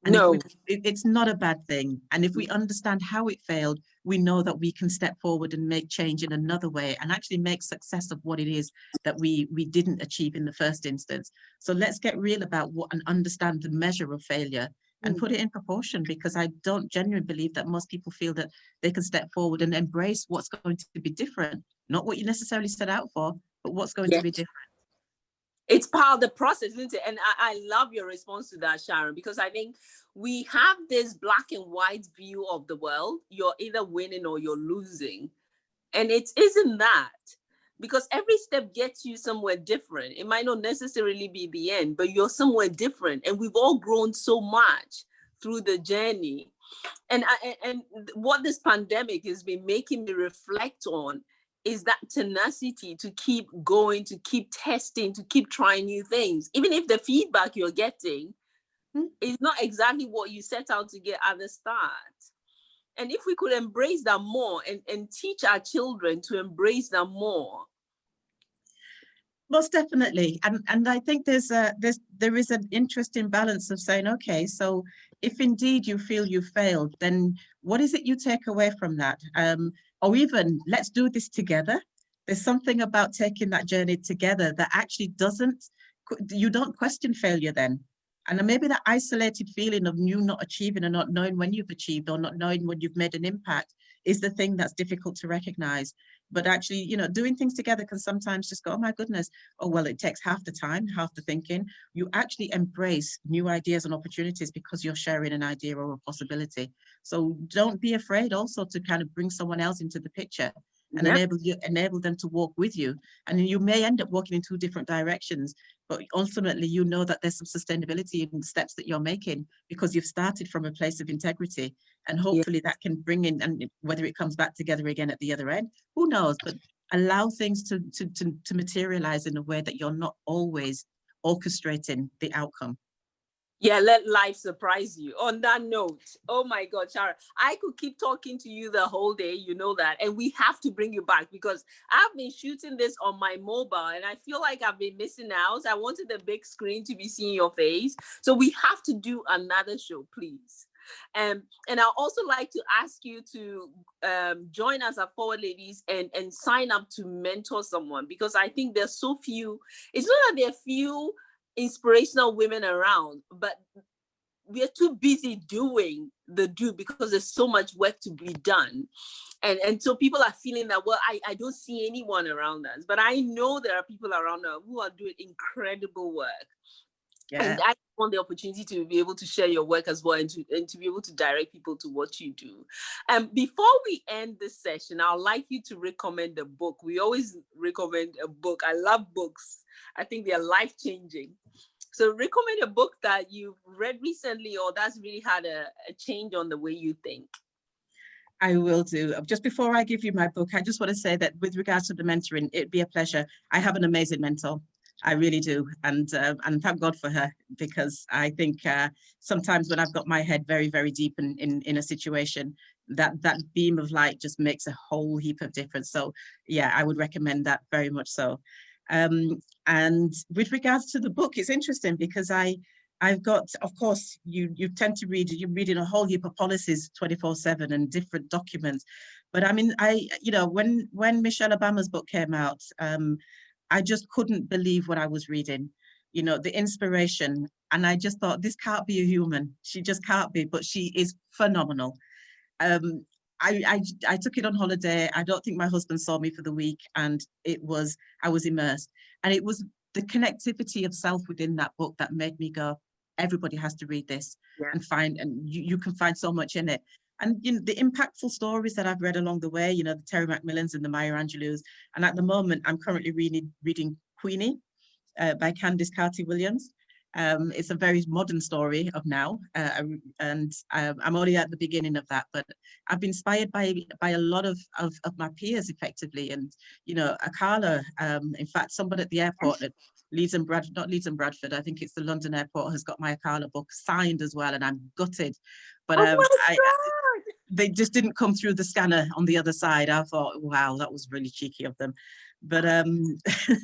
And no, we, it's not a bad thing. And if we understand how it failed, we know that we can step forward and make change in another way and actually make success of what it is that we we didn't achieve in the first instance. So let's get real about what and understand the measure of failure and mm. put it in proportion because I don't genuinely believe that most people feel that they can step forward and embrace what's going to be different, not what you necessarily set out for, but what's going to be different it's part of the process, isn't it? And I, I, love your response to that, Sharon, because I think we have this black and white view of the world. You're either winning or you're losing. And it isn't that because every step gets you somewhere different. It might not necessarily be the end, but you're somewhere different. And we've all grown so much through the journey. And, I, and what this pandemic has been making me reflect on is that tenacity to keep going, to keep testing, to keep trying new things, even if the feedback you're getting hmm. is not exactly what you set out to get at the start. And if we could embrace that more and, and teach our children to embrace that more. Most definitely. And and I think there's a there's there is an interesting balance of saying, okay, so if indeed you feel you failed, then what is it you take away from that? Um, or even let's do this together. There's something about taking that journey together that actually doesn't, you don't question failure then. And maybe that isolated feeling of you not achieving and not knowing when you've achieved or not knowing when you've made an impact is the thing that's difficult to recognize. But actually, you know, doing things together can sometimes just go, oh my goodness, oh, well, it takes half the time, half the thinking. You actually embrace new ideas and opportunities because you're sharing an idea or a possibility. So don't be afraid also to kind of bring someone else into the picture and yep. enable you enable them to walk with you and you may end up walking in two different directions but ultimately you know that there's some sustainability in the steps that you're making because you've started from a place of integrity. And hopefully that can bring in and whether it comes back together again at the other end who knows? But allow things to to to, to materialize in a way that you're not always orchestrating the outcome yeah, let life surprise you. On that note, oh my God, Sharon, I could keep talking to you the whole day, you know that. And we have to bring you back because I've been shooting this on my mobile and I feel like I've been missing out. I wanted the big screen to be seeing your face. So we have to do another show, please. Um, and I also like to ask you to um, join us at Forward Ladies and, and sign up to mentor someone because I think there's so few, it's not that there are few inspirational women around, but we are too busy doing the do because there's so much work to be done. And, and so people are feeling that, well, I, I don't see anyone around us, but I know there are people around us who are doing incredible work. Yeah. And I want the opportunity to be able to share your work as well and to, and to be able to direct people to what you do. And um, before we end this session, I'd like you to recommend a book. We always recommend a book. I love books. I think they are life changing. So recommend a book that you've read recently or that's really had a, a change on the way you think. I will do. Just before I give you my book, I just want to say that with regards to the mentoring, it'd be a pleasure. I have an amazing mentor. I really do, and uh, and thank God for her because I think uh, sometimes when I've got my head very very deep in, in in a situation, that that beam of light just makes a whole heap of difference. So yeah, I would recommend that very much so. Um, and with regards to the book, it's interesting because I, I've got, of course, you you tend to read, you're reading a whole heap of policies 24 seven and different documents. But I mean, I, you know, when when Michelle Obama's book came out, um, I just couldn't believe what I was reading, you know, the inspiration. And I just thought, this can't be a human. She just can't be, but she is phenomenal. Um, I, I, I took it on holiday. I don't think my husband saw me for the week, and it was I was immersed, and it was the connectivity of self within that book that made me go. Everybody has to read this yeah. and find, and you, you can find so much in it. And you know the impactful stories that I've read along the way. You know the Terry McMillans and the Maya Angelou's, and at the moment I'm currently reading reading Queenie uh, by Candice Carty Williams. Um, it's a very modern story of now, uh, and uh, I'm only at the beginning of that. But I've been inspired by by a lot of of, of my peers, effectively, and you know, Akala. Um, in fact, someone at the airport at Leeds and Bradford, not Leeds and Bradford, I think it's the London airport, has got my Akala book signed as well, and I'm gutted. But oh um, oh I, they just didn't come through the scanner on the other side. I thought, wow, that was really cheeky of them but um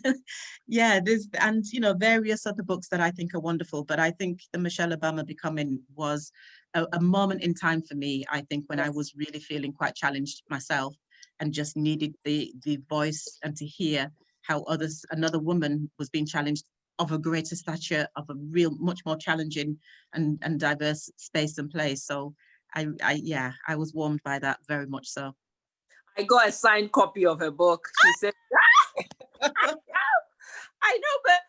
yeah there's and you know various other books that i think are wonderful but i think the michelle obama becoming was a, a moment in time for me i think when yes. i was really feeling quite challenged myself and just needed the the voice and to hear how others another woman was being challenged of a greater stature of a real much more challenging and and diverse space and place so i i yeah i was warmed by that very much so I got a signed copy of her book. She said, I know, but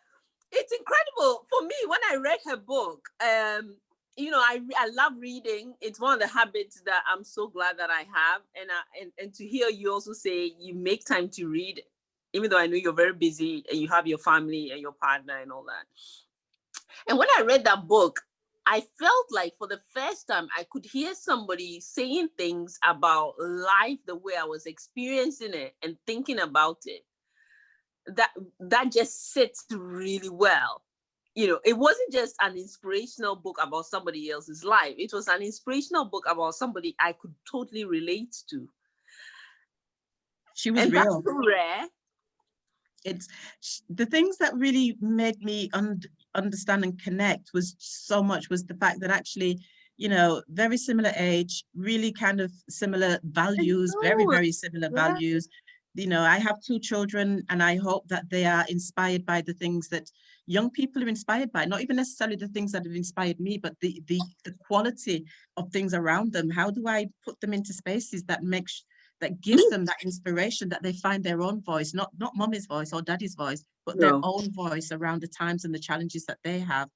it's incredible for me when I read her book. Um, you know, I I love reading. It's one of the habits that I'm so glad that I have, and I, and and to hear you also say you make time to read, even though I know you're very busy and you have your family and your partner and all that. And when I read that book, I felt like for the first time I could hear somebody saying things about life the way I was experiencing it and thinking about it. That that just sits really well you know, it wasn't just an inspirational book about somebody else's life. It was an inspirational book about somebody I could totally relate to. She was and real. Rare. It's the things that really made me un- understand and connect was so much was the fact that actually, you know, very similar age, really kind of similar values, very, very similar yeah. values. You know, I have two children and I hope that they are inspired by the things that young people are inspired by, not even necessarily the things that have inspired me, but the, the, the quality of things around them. How do I put them into spaces that makes that gives them that inspiration that they find their own voice, not not mommy's voice or daddy's voice, but no. their own voice around the times and the challenges that they have.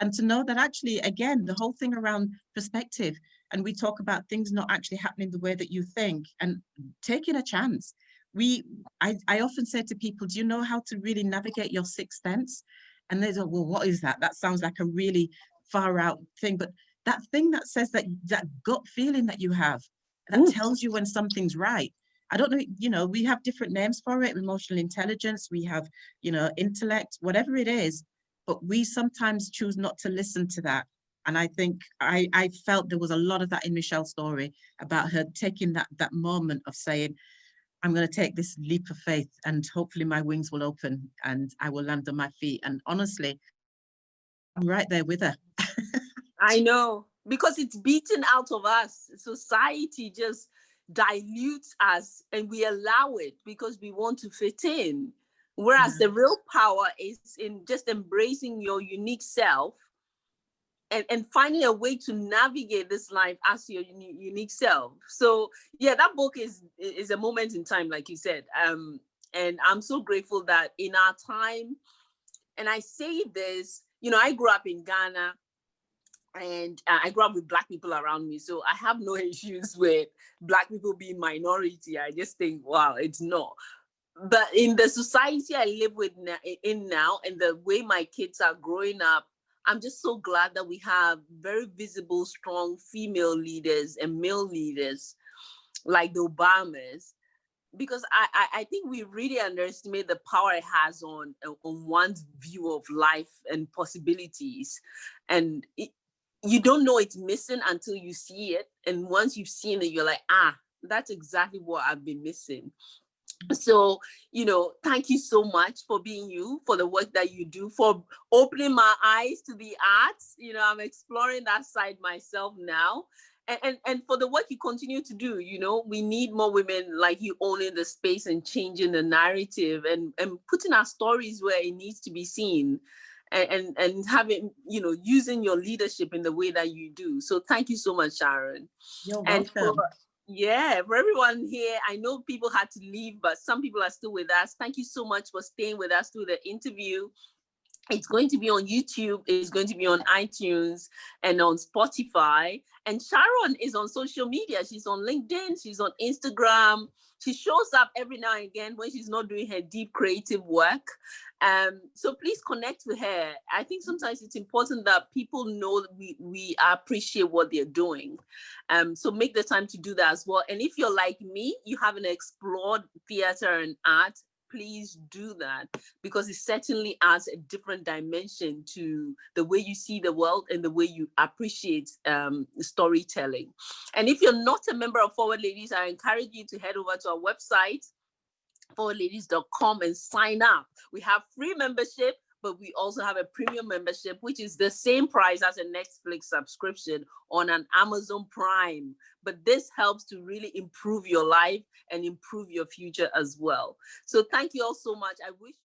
And to know that actually, again, the whole thing around perspective, and we talk about things not actually happening the way that you think and taking a chance. We, I, I often say to people, do you know how to really navigate your sixth sense? and they go, well, what is that? That sounds like a really far out thing. But that thing that says that that gut feeling that you have, that Ooh. tells you when something's right. I don't know, you know, we have different names for it, emotional intelligence, we have, you know, intellect, whatever it is, but we sometimes choose not to listen to that. And I think I, I felt there was a lot of that in Michelle's story about her taking that that moment of saying, I'm going to take this leap of faith and hopefully my wings will open and I will land on my feet. And honestly, I'm right there with her. I know because it's beaten out of us. Society just dilutes us and we allow it because we want to fit in. Whereas the real power is in just embracing your unique self and, and finding a way to navigate this life as your uni- unique self. So yeah, that book is is a moment in time, like you said. Um, and I'm so grateful that in our time, and I say this, you know, I grew up in Ghana and uh, I grew up with black people around me. So I have no issues with black people being minority. I just think, wow, it's not. But in the society I live with in now and the way my kids are growing up, I'm just so glad that we have very visible, strong female leaders and male leaders like the Obamas, because I, I, I think we really underestimate the power it has on on one's view of life and possibilities, and it, you don't know it's missing until you see it, and once you've seen it, you're like, ah, that's exactly what I've been missing. So you know thank you so much for being you for the work that you do for opening my eyes to the arts. You know i'm exploring that side myself now. And, and and for the work you continue to do you know we need more women like you owning the space and changing the narrative and and putting our stories where it needs to be seen and, and and having you know using your leadership in the way that you do so thank you so much sharon You're welcome. for, yeah, for everyone here, I know people had to leave, but some people are still with us. Thank you so much for staying with us through the interview. It's going to be on YouTube, it's going to be on iTunes and on Spotify. And Sharon is on social media. She's on LinkedIn, she's on Instagram. She shows up every now and again when she's not doing her deep creative work. Um, so please connect with her. I think sometimes it's important that people know we, we appreciate what they're doing. Um, so make the time to do that as well. And if you're like me, you haven't explored theater and art, please do that because it certainly adds a different dimension to the way you see the world and the way you appreciate um, storytelling. And if you're not a member of Forward Ladies, I encourage you to head over to our website, forwardladies.com and sign up. We have free membership but we also have a premium membership, which is the same price as a Netflix subscription on an Amazon Prime. But this helps to really improve your life and improve your future as well. So thank you all so much. I wish